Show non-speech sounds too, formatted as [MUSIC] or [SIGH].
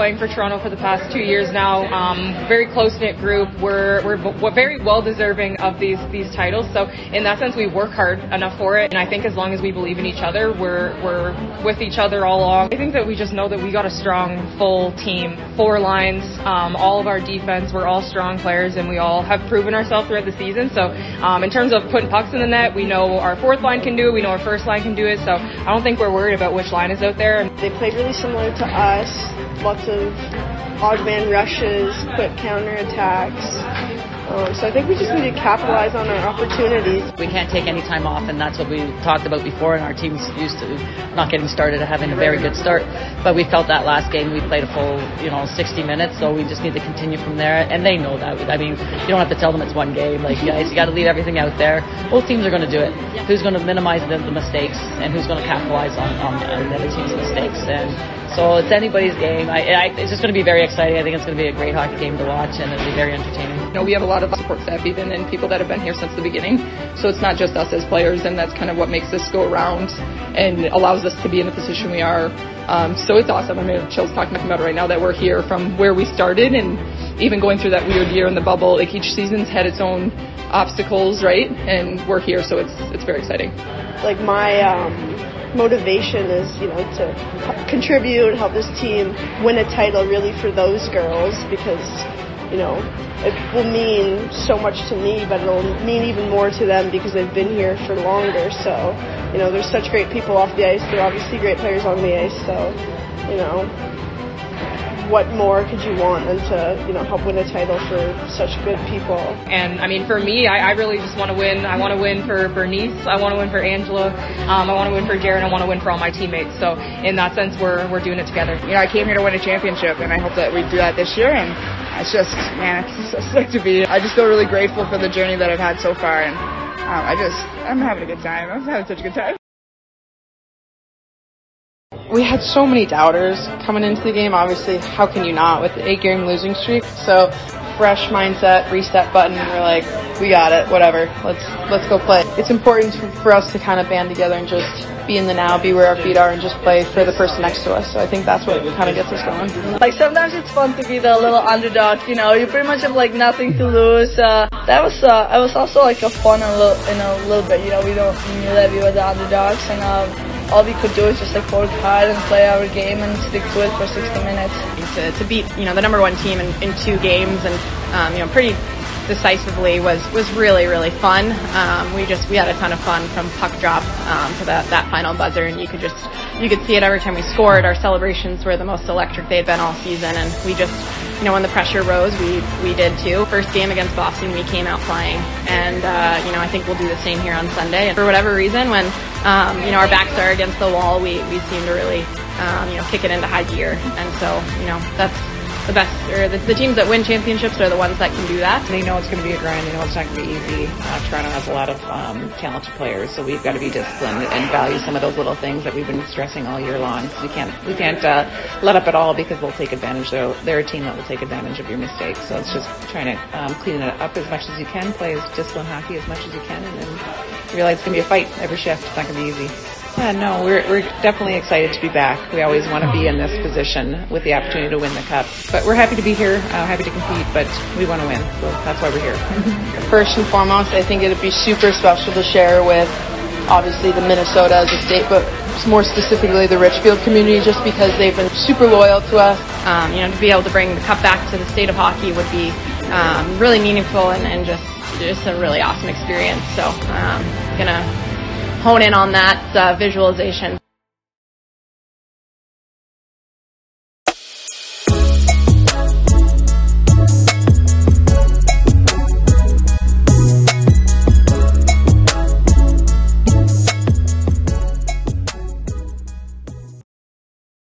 playing for Toronto for the past two years now. Um, very close knit group. We're, we're we're very well deserving of these these titles. So in that sense, we work hard enough for it. And I think as long as we believe in each other, we're we're with each other all along. I think that we just know that we got a strong, full team, four lines, um, all of our defense. We're all strong players, and we all have proven ourselves throughout the season. So um, in terms of putting pucks in the net, we know our fourth line can do it. We know our first line can do it. So I don't think we're worried about which line is out there. They played really similar to us. Lots of odd man rushes, quick counter attacks. Um, so I think we just need to capitalize on our opportunities. We can't take any time off, and that's what we talked about before. And our team's used to not getting started, having a very good start. But we felt that last game we played a full, you know, 60 minutes. So we just need to continue from there, and they know that. I mean, you don't have to tell them it's one game. Like guys, you got to leave everything out there. Both teams are going to do it. Who's going to minimize the, the mistakes, and who's going to capitalize on, on the other team's mistakes? And so it's anybody's game. I, I, it's just going to be very exciting. I think it's going to be a great hockey game to watch, and it'll be very entertaining. You know, we have a lot of support staff even and people that have been here since the beginning. So it's not just us as players, and that's kind of what makes this go around and allows us to be in the position we are. Um, so it's awesome. I mean, chills talking about it right now that we're here from where we started, and even going through that weird year in the bubble. Like each season's had its own obstacles, right? And we're here, so it's it's very exciting. Like my um, motivation is, you know, to contribute, and help this team win a title really for those girls because, you know, it will mean so much to me, but it'll mean even more to them because they've been here for longer. So, you know, there's such great people off the ice. They're obviously great players on the ice. So, you know, what more could you want than to, you know, help win a title for such good people? And I mean, for me, I, I really just want to win. I want to win for Bernice. I want to win for Angela. Um, I want to win for Jared. I want to win for all my teammates. So in that sense, we're we're doing it together. You know, I came here to win a championship, and I hope that we do that this year. And it's just, man, it's so [LAUGHS] sick to be. I just feel really grateful for the journey that I've had so far, and um, I just, I'm having a good time. I'm having such a good time we had so many doubters coming into the game. Obviously, how can you not with the eight game losing streak? So fresh mindset, reset button. We're like, we got it, whatever. Let's let's go play. It's important for us to kind of band together and just be in the now, be where our feet are, and just play for the person next to us. So I think that's what kind of gets us going. Like sometimes it's fun to be the little underdog. You know, you pretty much have like nothing to lose. Uh, that was uh, it was also like a fun a little in a little bit. You know, we don't we knew that we were the underdogs and. Um, all we could do is just like work hard and play our game and stick to it for 60 minutes. To, to beat you know the number one team in, in two games and um, you know pretty decisively was was really really fun. Um, we just we had a ton of fun from puck drop um, to that that final buzzer, and you could just you could see it every time we scored. Our celebrations were the most electric they had been all season, and we just you know when the pressure rose, we we did too. First game against Boston, we came out playing, and uh, you know I think we'll do the same here on Sunday. And for whatever reason, when um, you know our backs are against the wall, we we seem to really um, you know kick it into high gear, and so you know that's the best, or the, the, teams that win championships are the ones that can do that. They know it's going to be a grind. They know it's not going to be easy. Uh, Toronto has a lot of um, talented players, so we've got to be disciplined and value some of those little things that we've been stressing all year long. So we can't we can't uh, let up at all because they'll take advantage. They're, they're a team that will take advantage of your mistakes. So it's just trying to um, clean it up as much as you can, play as disciplined hockey as much as you can, and then realize it's going to be a fight every shift. It's not going to be easy. Yeah, no, we're, we're definitely excited to be back. We always want to be in this position with the opportunity to win the cup. But we're happy to be here, uh, happy to compete, but we want to win. So that's why we're here. [LAUGHS] First and foremost, I think it'd be super special to share with obviously the Minnesota as a state, but more specifically the Richfield community just because they've been super loyal to us. Um, you know, to be able to bring the cup back to the state of hockey would be um, really meaningful and, and, just just a really awesome experience. So, um, gonna hone in on that uh, visualization.